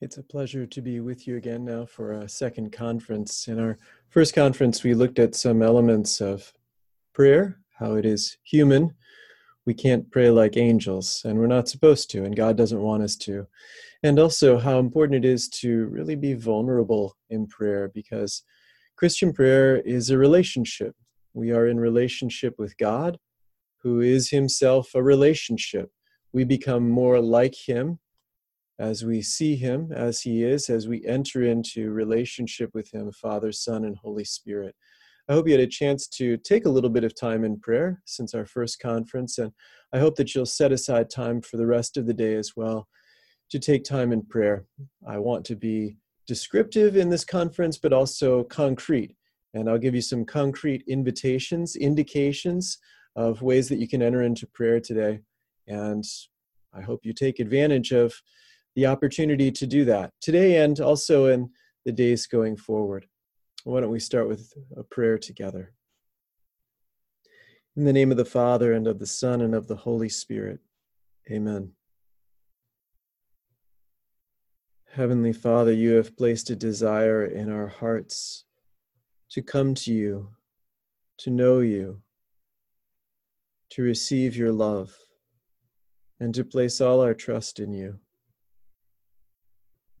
It's a pleasure to be with you again now for a second conference. In our first conference, we looked at some elements of prayer, how it is human. We can't pray like angels, and we're not supposed to, and God doesn't want us to. And also, how important it is to really be vulnerable in prayer because Christian prayer is a relationship. We are in relationship with God, who is Himself a relationship. We become more like Him as we see him as he is, as we enter into relationship with him, Father, Son, and Holy Spirit. I hope you had a chance to take a little bit of time in prayer since our first conference, and I hope that you'll set aside time for the rest of the day as well to take time in prayer. I want to be descriptive in this conference, but also concrete. And I'll give you some concrete invitations, indications of ways that you can enter into prayer today. And I hope you take advantage of the opportunity to do that today and also in the days going forward. Why don't we start with a prayer together? In the name of the Father, and of the Son, and of the Holy Spirit. Amen. Heavenly Father, you have placed a desire in our hearts to come to you, to know you, to receive your love, and to place all our trust in you.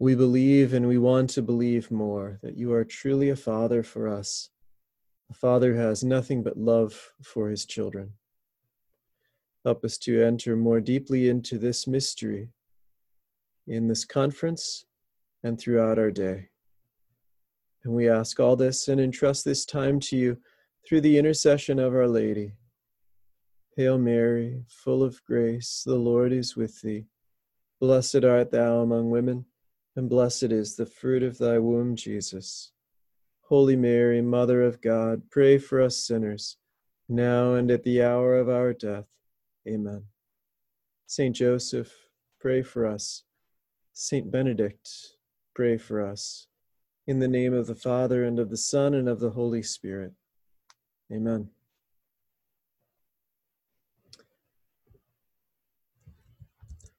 We believe and we want to believe more that you are truly a father for us. A father who has nothing but love for his children. Help us to enter more deeply into this mystery in this conference and throughout our day. And we ask all this and entrust this time to you through the intercession of Our Lady. Hail Mary, full of grace, the Lord is with thee. Blessed art thou among women and blessed is the fruit of thy womb, Jesus. Holy Mary, Mother of God, pray for us sinners, now and at the hour of our death. Amen. Saint Joseph, pray for us. Saint Benedict, pray for us. In the name of the Father, and of the Son, and of the Holy Spirit. Amen.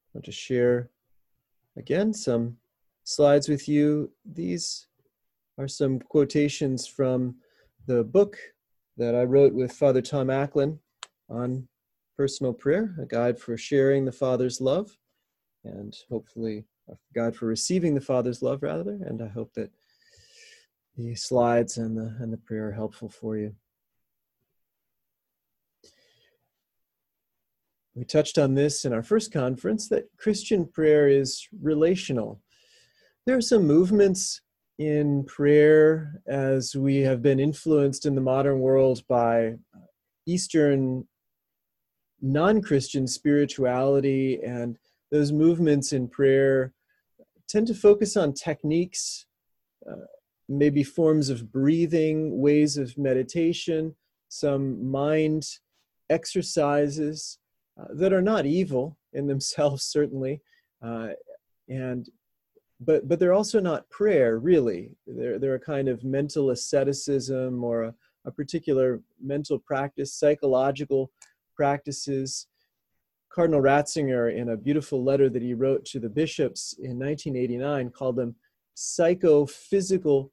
I want to share again some slides with you. These are some quotations from the book that I wrote with Father Tom Acklin on personal prayer, a guide for sharing the Father's love, and hopefully a guide for receiving the Father's love, rather. And I hope that the slides and the and the prayer are helpful for you. We touched on this in our first conference that Christian prayer is relational there are some movements in prayer as we have been influenced in the modern world by Eastern non Christian spirituality, and those movements in prayer tend to focus on techniques, uh, maybe forms of breathing, ways of meditation, some mind exercises uh, that are not evil in themselves, certainly. Uh, and but but they're also not prayer really. They're, they're a kind of mental asceticism or a, a particular mental practice psychological practices. Cardinal ratzinger in a beautiful letter that he wrote to the bishops in 1989 called them psychophysical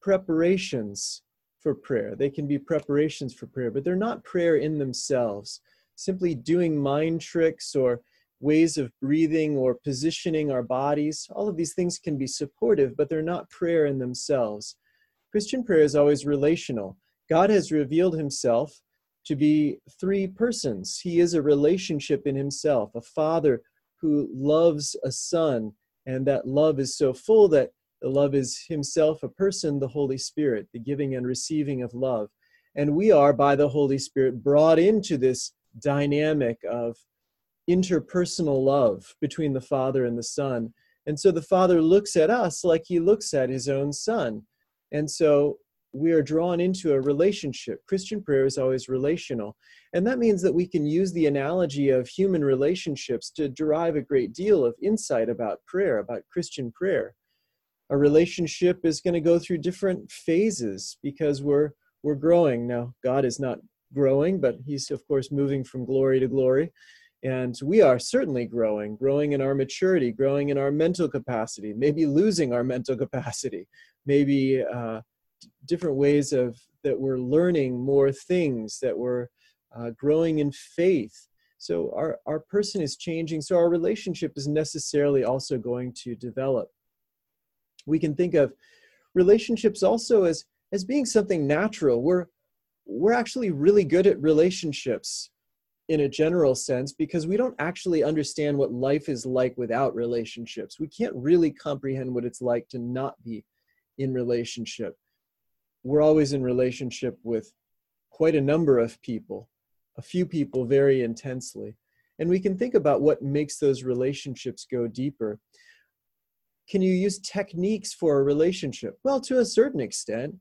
preparations for prayer. They can be preparations for prayer but they're not prayer in themselves. Simply doing mind tricks or ways of breathing or positioning our bodies. All of these things can be supportive, but they're not prayer in themselves. Christian prayer is always relational. God has revealed himself to be three persons. He is a relationship in himself, a father who loves a son, and that love is so full that the love is himself a person, the Holy Spirit, the giving and receiving of love. And we are, by the Holy Spirit, brought into this dynamic of interpersonal love between the Father and the Son. And so the Father looks at us like he looks at his own Son. And so we are drawn into a relationship. Christian prayer is always relational. And that means that we can use the analogy of human relationships to derive a great deal of insight about prayer, about Christian prayer. A relationship is going to go through different phases because we're we're growing. Now, God is not growing, but he's of course moving from glory to glory And we are certainly growing, growing in our maturity, growing in our mental capacity, maybe losing our mental capacity, maybe uh, different ways of that we're learning more things, that we're uh, growing in faith. So our, our person is changing, so our relationship is necessarily also going to develop. We can think of relationships also as, as being something natural. We're, we're actually really good at relationships in a general sense because we don't actually understand what life is like without relationships. We can't really comprehend what it's like to not be in relationship. We're always in relationship with quite a number of people, a few people very intensely. And we can think about what makes those relationships go deeper. Can you use techniques for a relationship? Well, to a certain extent.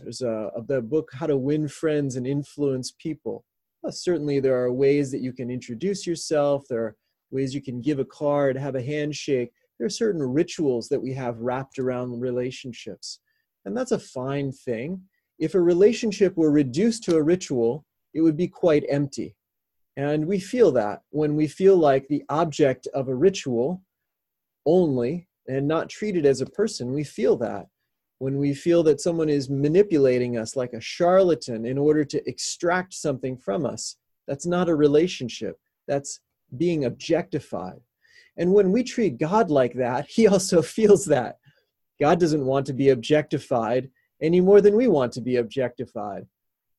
There's a, the book How to Win Friends and Influence People well, certainly there are ways that you can introduce yourself. There are ways you can give a card have a handshake. There are certain rituals that we have wrapped around relationships and that's a fine thing. If a relationship were reduced to a ritual it would be quite empty. And we feel that when we feel like the object of a ritual only and not treated as a person we feel that when we feel that someone is manipulating us like a charlatan in order to extract something from us, that's not a relationship. That's being objectified. And when we treat God like that, He also feels that. God doesn't want to be objectified any more than we want to be objectified.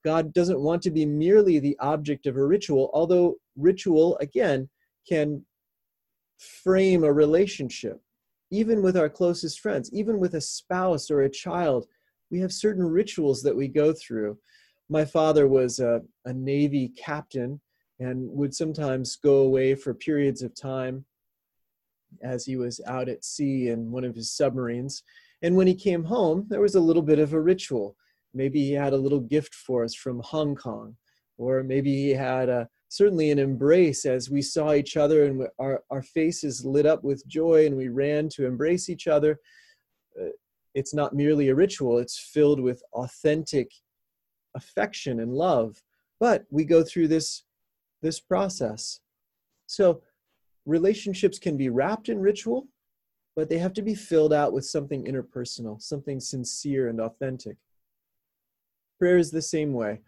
God doesn't want to be merely the object of a ritual, although ritual, again, can frame a relationship even with our closest friends, even with a spouse or a child, we have certain rituals that we go through. My father was a, a Navy captain and would sometimes go away for periods of time as he was out at sea in one of his submarines. And when he came home, there was a little bit of a ritual. Maybe he had a little gift for us from Hong Kong, or maybe he had a, certainly an embrace as we saw each other and our, our faces lit up with joy and we ran to embrace each other. Uh, it's not merely a ritual, it's filled with authentic affection and love. But we go through this, this process. So relationships can be wrapped in ritual, but they have to be filled out with something interpersonal, something sincere and authentic. Prayer is the same way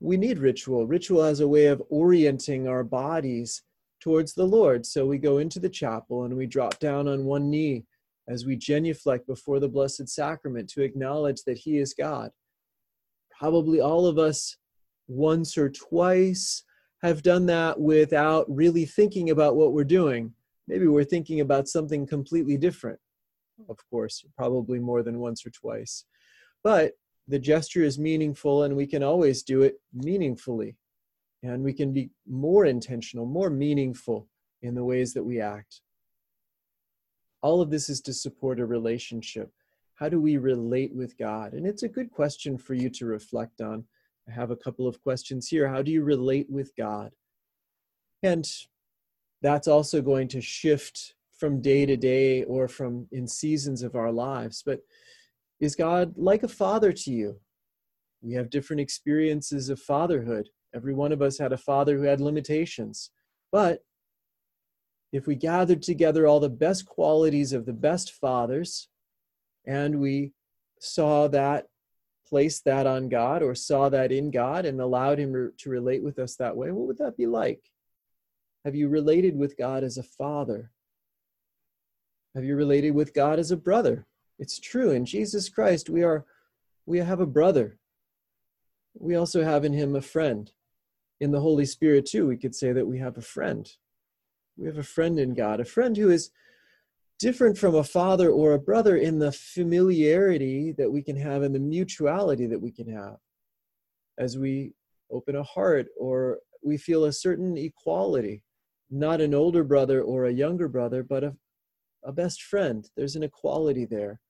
we need ritual. Ritual as a way of orienting our bodies towards the Lord. So we go into the chapel and we drop down on one knee as we genuflect before the Blessed Sacrament to acknowledge that He is God. Probably all of us, once or twice, have done that without really thinking about what we're doing. Maybe we're thinking about something completely different. Of course, probably more than once or twice. But the gesture is meaningful and we can always do it meaningfully. And we can be more intentional more meaningful in the ways that we act. All of this is to support a relationship. How do we relate with god? And it's a good question for you to reflect on. I have a couple of questions here. How do you relate with god? And that's also going to shift from day to day or from in seasons of our lives but is God like a father to you? We have different experiences of fatherhood. Every one of us had a father who had limitations. But if we gathered together all the best qualities of the best fathers and we saw that, placed that on God or saw that in God and allowed Him to relate with us that way, what would that be like? Have you related with God as a father? Have you related with God as a brother? It's true. In Jesus Christ, we are we have a brother. We also have in him a friend. In the Holy Spirit, too, we could say that we have a friend. We have a friend in God, a friend who is different from a father or a brother in the familiarity that we can have and the mutuality that we can have as we open a heart or we feel a certain equality not an older brother or a younger brother but a, a best friend there's an equality there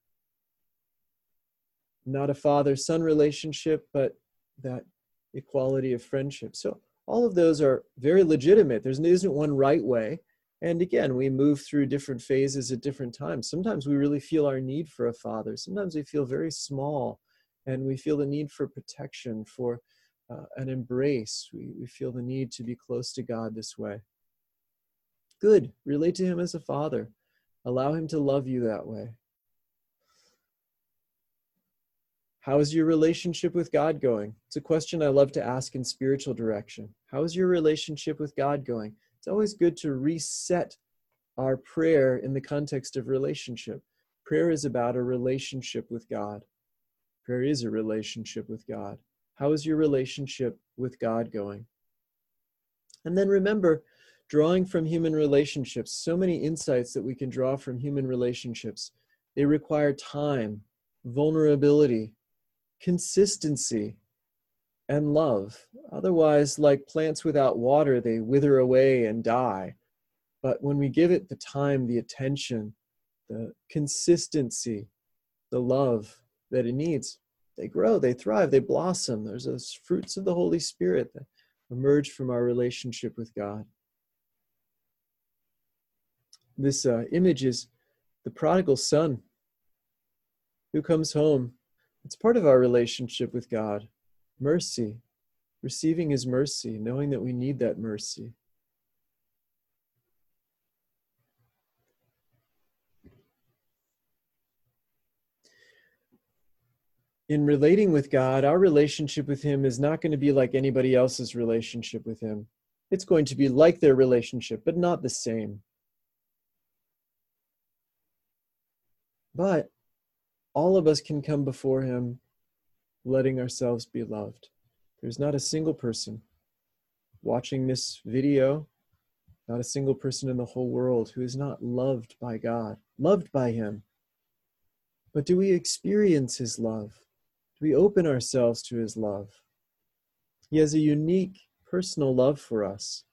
not a father son relationship, but that equality of friendship. So all of those are very legitimate. There isn't one right way. And again, we move through different phases at different times. Sometimes we really feel our need for a father. Sometimes we feel very small and we feel the need for protection, for uh, an embrace. We, we feel the need to be close to God this way. Good. Relate to him as a father. Allow him to love you that way. How is your relationship with God going? It's a question I love to ask in spiritual direction. How is your relationship with God going? It's always good to reset our prayer in the context of relationship. Prayer is about a relationship with God. Prayer is a relationship with God. How is your relationship with God going? And then remember, drawing from human relationships, so many insights that we can draw from human relationships. They require time, vulnerability, consistency, and love. Otherwise, like plants without water, they wither away and die. But when we give it the time, the attention, the consistency, the love that it needs, they grow, they thrive, they blossom. There's those fruits of the Holy Spirit that emerge from our relationship with God. This uh, image is the prodigal son who comes home. It's part of our relationship with God. Mercy, receiving his mercy, knowing that we need that mercy. in relating with God, our relationship with Him is not going to be like anybody else's relationship with Him. It's going to be like their relationship, but not the same. But all of us can come before Him letting ourselves be loved. There's not a single person watching this video, not a single person in the whole world who is not loved by God, loved by Him. But do we experience His love? Do we open ourselves to his love? He has a unique personal love for us.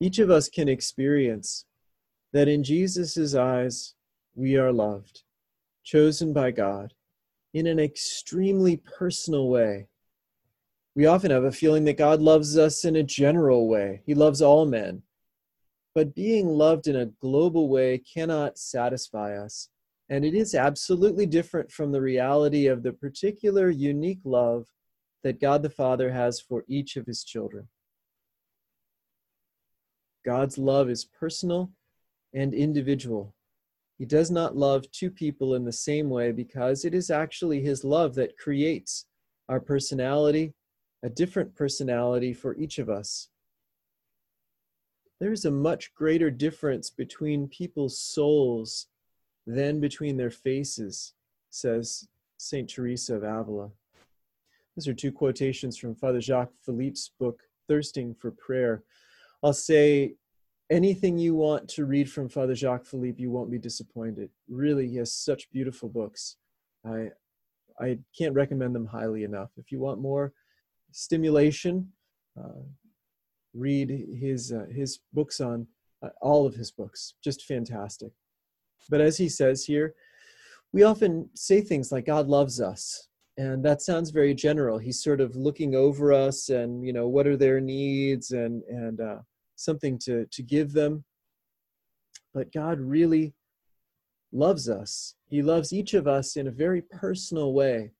Each of us can experience that in Jesus' eyes, we are loved, chosen by God in an extremely personal way. We often have a feeling that God loves us in a general way, He loves all men. But being loved in a global way cannot satisfy us. And it is absolutely different from the reality of the particular unique love that God the Father has for each of his children. God's love is personal and individual. He does not love two people in the same way because it is actually his love that creates our personality, a different personality for each of us. There's a much greater difference between people's souls than between their faces, says St. Teresa of Avila. These are two quotations from Father Jacques Philippe's book, Thirsting for Prayer. I'll say anything you want to read from Father Jacques Philippe, you won't be disappointed. Really, he has such beautiful books. I, I can't recommend them highly enough. If you want more stimulation, uh, read his, uh, his books on uh, all of his books. Just fantastic. But as he says here, we often say things like God loves us. And that sounds very general. He's sort of looking over us and, you know, what are their needs and, and uh, something to, to give them. But God really loves us. He loves each of us in a very personal way.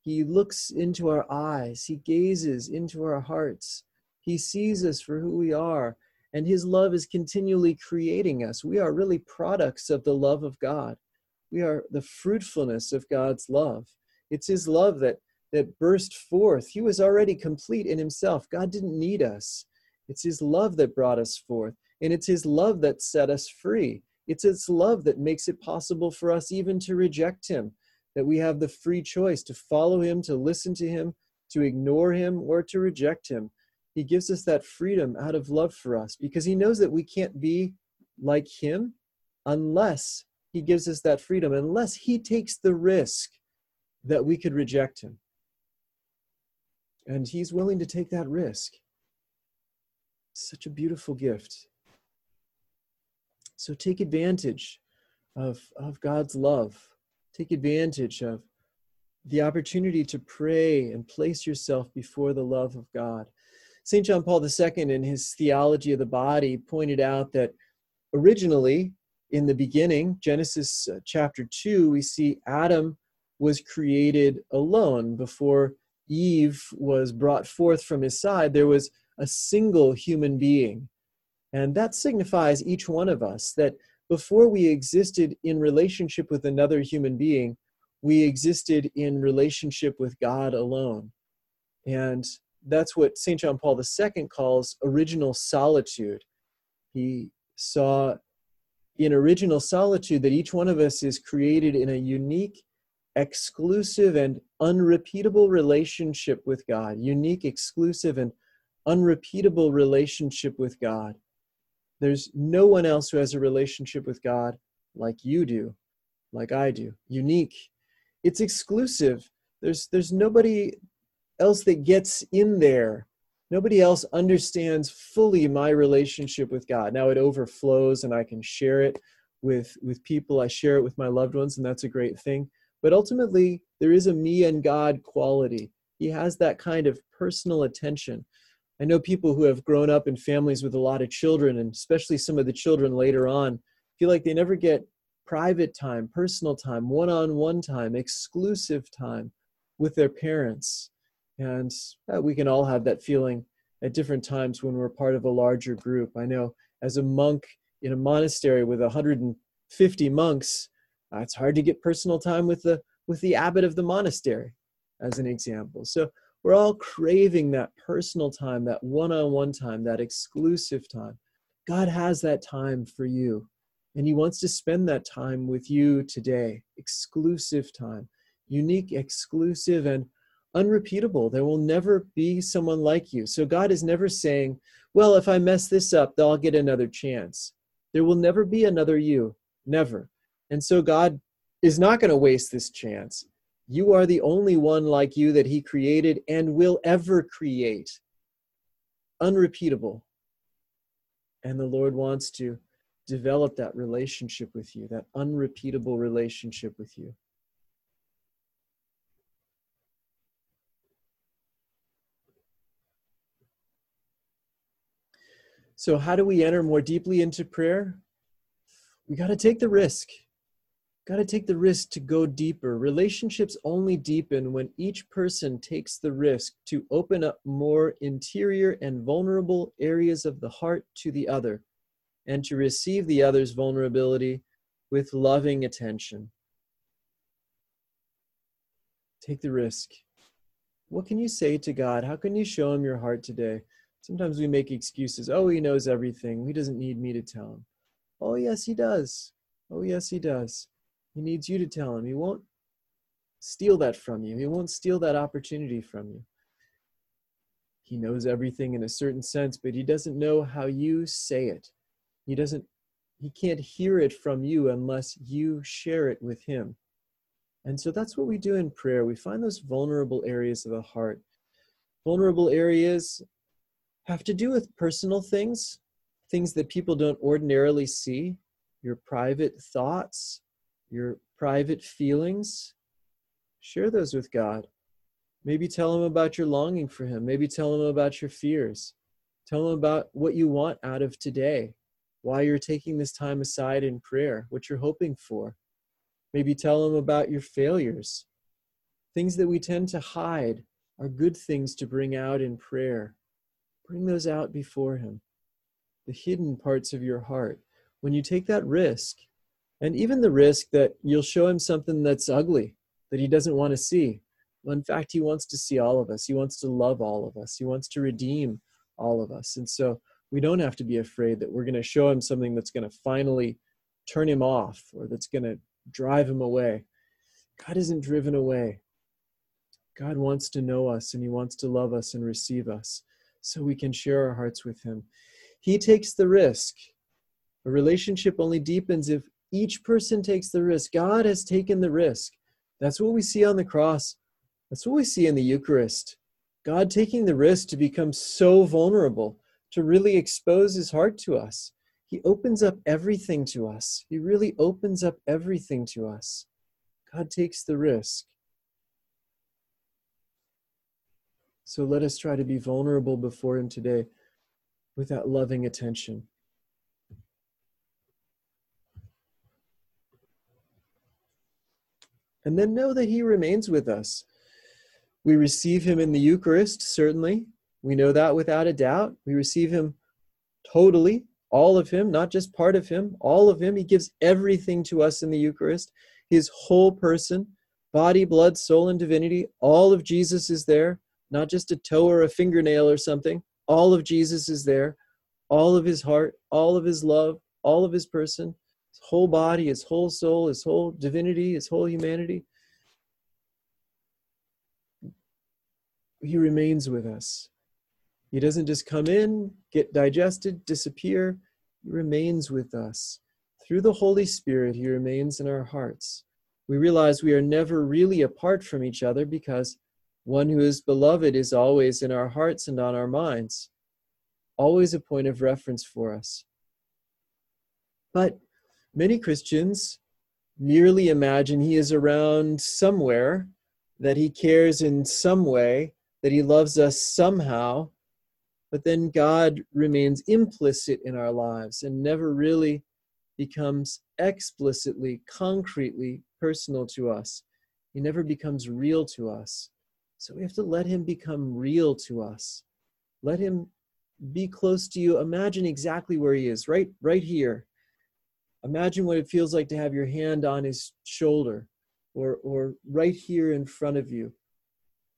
He looks into our eyes, He gazes into our hearts, He sees us for who we are, and his love is continually creating us. We are really products of the love of God. We are the fruitfulness of God's love. It's his love that that burst forth. He was already complete in himself. God didn't need us. It's his love that brought us forth, and it's his love that set us free. It's his love that makes it possible for us even to reject him, that we have the free choice to follow him, to listen to him, to ignore him, or to reject him. He gives us that freedom out of love for us because he knows that we can't be like him unless he gives us that freedom, unless he takes the risk that we could reject him. And he's willing to take that risk. Such a beautiful gift. So take advantage of, of God's love. Take advantage of the opportunity to pray and place yourself before the love of God. St. John Paul II, in his Theology of the Body, pointed out that originally, in the beginning, Genesis uh, chapter 2, we see Adam was created alone. Before Eve was brought forth from his side, there was a single human being. And that signifies each one of us that before we existed in relationship with another human being, we existed in relationship with God alone. And that's what St. John Paul II calls original solitude. He saw in original solitude that each one of us is created in a unique, exclusive, and unrepeatable relationship with God. Unique, exclusive, and unrepeatable relationship with God. There's no one else who has a relationship with God like you do, like I do. Unique. It's exclusive. There's there's nobody else that gets in there. Nobody else understands fully my relationship with God. Now it overflows and I can share it with with people. I share it with my loved ones and that's a great thing. But ultimately there is a me and God quality. He has that kind of personal attention. I know people who have grown up in families with a lot of children, and especially some of the children later on, feel like they never get private time, personal time, one on one time, exclusive time with their parents. And uh, we can all have that feeling at different times when we're part of a larger group. I know as a monk in a monastery with 150 monks, uh, it's hard to get personal time with the with the abbot of the monastery, as an example. So we're all craving that personal time, that one on one time, that exclusive time. God has that time for you. And He wants to spend that time with you today. Exclusive time, unique, exclusive, and unrepeatable. There will never be someone like you. So God is never saying, well, if I mess this up, then I'll get another chance. There will never be another you. Never. And so God is not going to waste this chance. You are the only one like you that He created and will ever create. Unrepeatable. And the Lord wants to develop that relationship with you, that unrepeatable relationship with you. So, how do we enter more deeply into prayer? We got to take the risk got to take the risk to go deeper. Relationships only deepen when each person takes the risk to open up more interior and vulnerable areas of the heart to the other and to receive the other's vulnerability with loving attention. Take the risk. What can you say to God? How can you show him your heart today? Sometimes we make excuses. Oh, he knows everything. He doesn't need me to tell him. Oh, yes, he does. Oh, yes, he does. He needs you to tell him. He won't steal that from you, he won't steal that opportunity from you. He knows everything in a certain sense, but he doesn't know how you say it. He doesn't he can't hear it from you unless you share it with him. And so that's what we do in prayer. We find those vulnerable areas of the heart. Vulnerable areas have to do with personal things, things that people don't ordinarily see, your private thoughts, your private feelings, share those with God. Maybe tell him about your longing for him. Maybe tell him about your fears. Tell him about what you want out of today, why you're taking this time aside in prayer, what you're hoping for. Maybe tell him about your failures. Things that we tend to hide are good things to bring out in prayer. Bring those out before him. The hidden parts of your heart. When you take that risk, and even the risk that you'll show him something that's ugly that he doesn't want to see. Well, in fact he wants to see all of us. He wants to love all of us. He wants to redeem all of us. And so we don't have to be afraid that we're going to show him something that's going to finally turn him off or that's going to drive him away. God isn't driven away. God wants to know us and he wants to love us and receive us so we can share our hearts with him. He takes the risk. A relationship only deepens if each person takes the risk. God has taken the risk. That's what we see on the cross. That's what we see in the Eucharist. God taking the risk to become so vulnerable, to really expose his heart to us. He opens up everything to us. He really opens up everything to us. God takes the risk. So let us try to be vulnerable before Him today with that loving attention. And then know that He remains with us. We receive Him in the Eucharist, certainly. We know that without a doubt. We receive Him totally all of him, not just part of him, all of him. He gives everything to us in the Eucharist, his whole person, body, blood, soul, and divinity. All of Jesus is there, not just a toe or a fingernail or something. All of Jesus is there, all of his heart, all of his love, all of his person, his whole body, his whole soul, his whole divinity, his whole humanity. He remains with us. He doesn't just come in, get digested, disappear. He remains with us. Through the Holy Spirit, He remains in our hearts. We realize we are never really apart from each other because one who is beloved is always in our hearts and on our minds, always a point of reference for us. But many Christians merely imagine He is around somewhere, that He cares in some way, that He loves us somehow but then God remains implicit in our lives and never really becomes explicitly, concretely personal to us. He never becomes real to us. So we have to let him become real to us. Let him be close to you. Imagine exactly where he is, right right here. Imagine what it feels like to have your hand on his shoulder or or right here in front of you.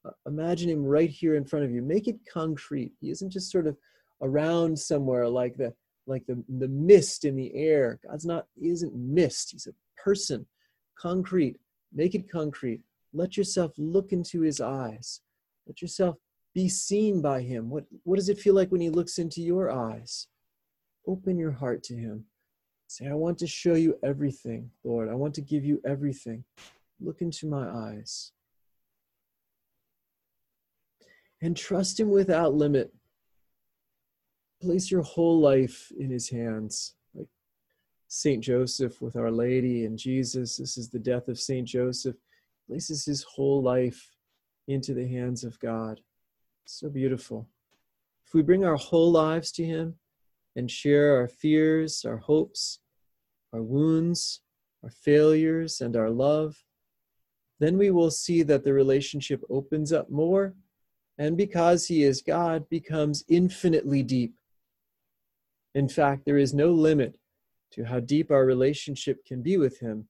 Uh, imagine him right here in front of you. Make it concrete. He isn't just sort of around somewhere like the like the, the mist in the air. God's not he isn't mist. He's a person. Concrete. Make it concrete. Let yourself look into his eyes. Let yourself be seen by him. What what does it feel like when he looks into your eyes? Open your heart to him say i want to show you everything lord i want to give you everything look into my eyes and trust Him without limit. Place your whole life in His hands. Like Saint Joseph with Our Lady and Jesus, this is the death of Saint Joseph, places his whole life into the hands of God. So beautiful. If we bring our whole lives to Him and share our fears, our hopes, our wounds, our failures, and our love, then we will see that the relationship opens up more and because he is God, becomes infinitely deep. In fact, there is no limit to how deep our relationship can be with him.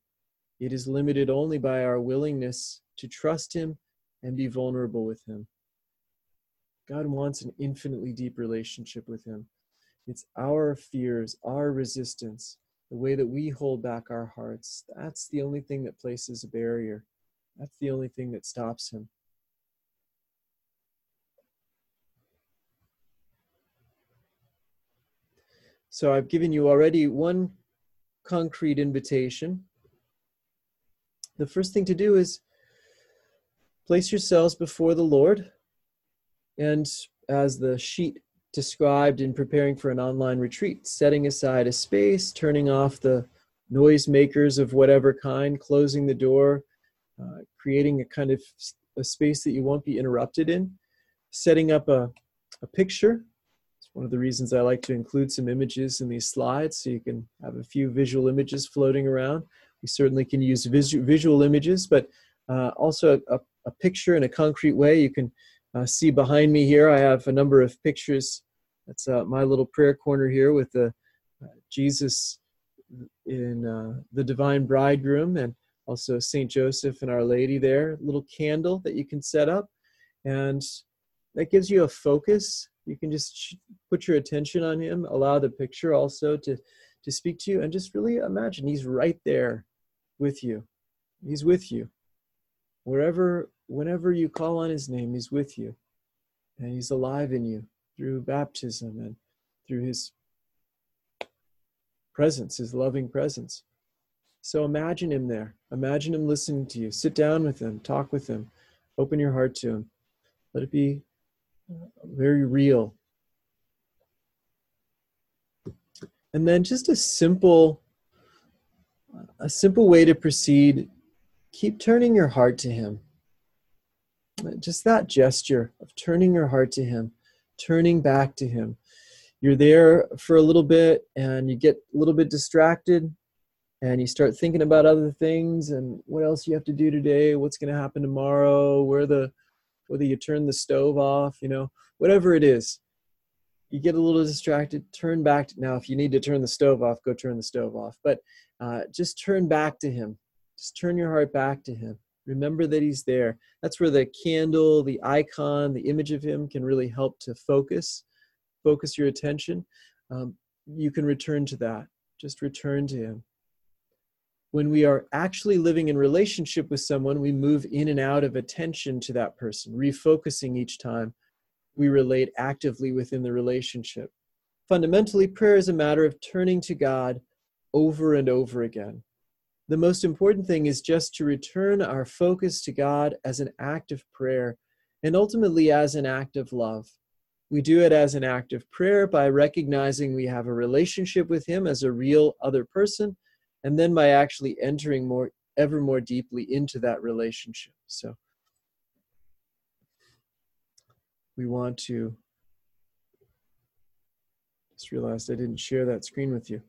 It is limited only by our willingness to trust him and be vulnerable with him. God wants an infinitely deep relationship with him. It's our fears, our resistance, the way that we hold back our hearts. That's the only thing that places a barrier. That's the only thing that stops him. So I've given you already one concrete invitation. The first thing to do is place yourselves before the Lord. And as the sheet described in preparing for an online retreat, setting aside a space, turning off the noisemakers of whatever kind, closing the door, uh, creating a kind of a space that you won't be interrupted in, setting up a, a picture It's one of the reasons I like to include some images in these slides so you can have a few visual images floating around. We certainly can use visu visual images, but uh, also a, a, picture in a concrete way. You can uh, see behind me here, I have a number of pictures. That's uh, my little prayer corner here with the uh, Jesus in uh, the Divine Bridegroom and also St. Joseph and Our Lady there. Little candle that you can set up. And that gives you a focus you can just put your attention on him allow the picture also to to speak to you and just really imagine he's right there with you he's with you wherever whenever you call on his name he's with you and he's alive in you through baptism and through his presence his loving presence. So imagine him there. Imagine him listening to you. Sit down with him. Talk with him. Open your heart to him. Let it be very real. And then just a simple a simple way to proceed keep turning your heart to him. Just that gesture of turning your heart to him, turning back to him. You're there for a little bit and you get a little bit distracted and you start thinking about other things and what else you have to do today, what's going to happen tomorrow, where the whether you turn the stove off, you know, whatever it is. you get a little distracted, turn back. To, now, if you need to turn the stove off, go turn the stove off. But uh, just turn back to Him. Just turn your heart back to Him. Remember that He's there. That's where the candle, the icon, the image of Him can really help to focus, focus your attention. Um, you can return to that. Just return to Him. When we are actually living in relationship with someone, we move in and out of attention to that person, refocusing each time we relate actively within the relationship. Fundamentally, prayer is a matter of turning to God over and over again. The most important thing is just to return our focus to God as an act of prayer and ultimately as an act of love. We do it as an act of prayer by recognizing we have a relationship with Him as a real other person, and then by actually entering more, ever more deeply into that relationship. So, we want to just realized I didn't share that screen with you.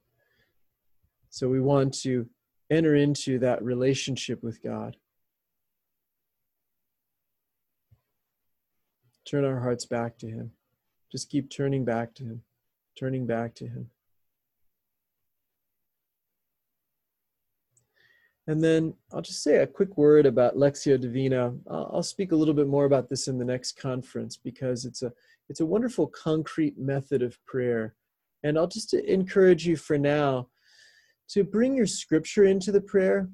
So we want to enter into that relationship with God. Turn our hearts back to Him. Just keep turning back to Him, turning back to Him. And then I'll just say a quick word about Lectio Divina. I'll speak a little bit more about this in the next conference because it's a it's a wonderful concrete method of prayer. And I'll just encourage you for now to bring your scripture into the prayer,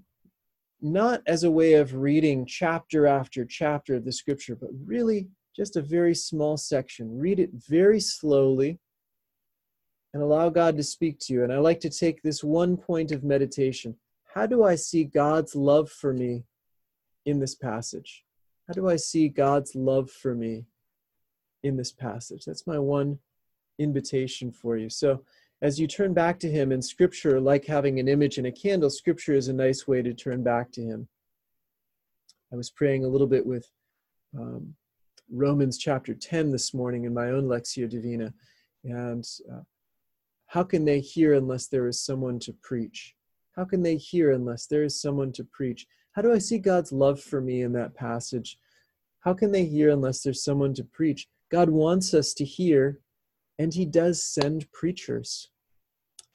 not as a way of reading chapter after chapter of the scripture, but really just a very small section. Read it very slowly and allow God to speak to you. And I like to take this one point of meditation how do I see God's love for me in this passage? How do I see God's love for me in this passage? That's my one invitation for you. So, as you turn back to Him in Scripture, like having an image in a candle, Scripture is a nice way to turn back to Him. I was praying a little bit with um, Romans chapter 10 this morning in my own Lectio Divina. And uh, how can they hear unless there is someone to preach? How can they hear unless there is someone to preach? How do I see God's love for me in that passage? How can they hear unless there's someone to preach? God wants us to hear, and He does send preachers.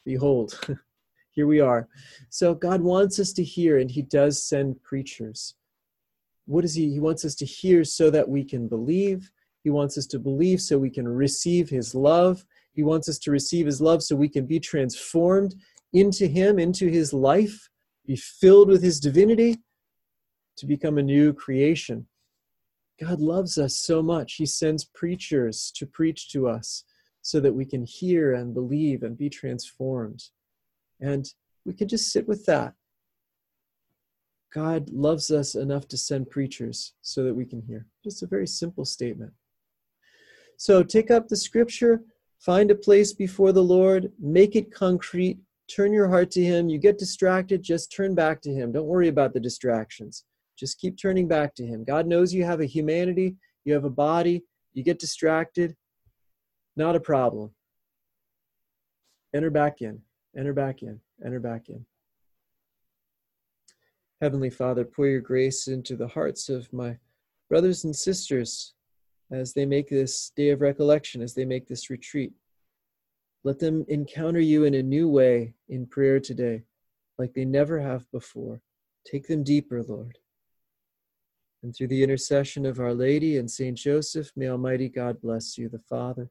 Behold, here we are. So God wants us to hear, and He does send preachers. What is He? He wants us to hear so that we can believe. He wants us to believe so we can receive His love. He wants us to receive His love so we can be transformed into him, into his life, be filled with his divinity, to become a new creation. God loves us so much. He sends preachers to preach to us so that we can hear and believe and be transformed. And we can just sit with that. God loves us enough to send preachers so that we can hear. Just a very simple statement. So take up the scripture, find a place before the Lord, make it concrete, turn your heart to Him. You get distracted, just turn back to Him. Don't worry about the distractions. Just keep turning back to Him. God knows you have a humanity, you have a body, you get distracted. Not a problem. Enter back in, enter back in, enter back in. Heavenly Father, pour your grace into the hearts of my brothers and sisters as they make this day of recollection, as they make this retreat. Let them encounter you in a new way in prayer today, like they never have before. Take them deeper, Lord. And through the intercession of Our Lady and Saint Joseph, may Almighty God bless you, the Father,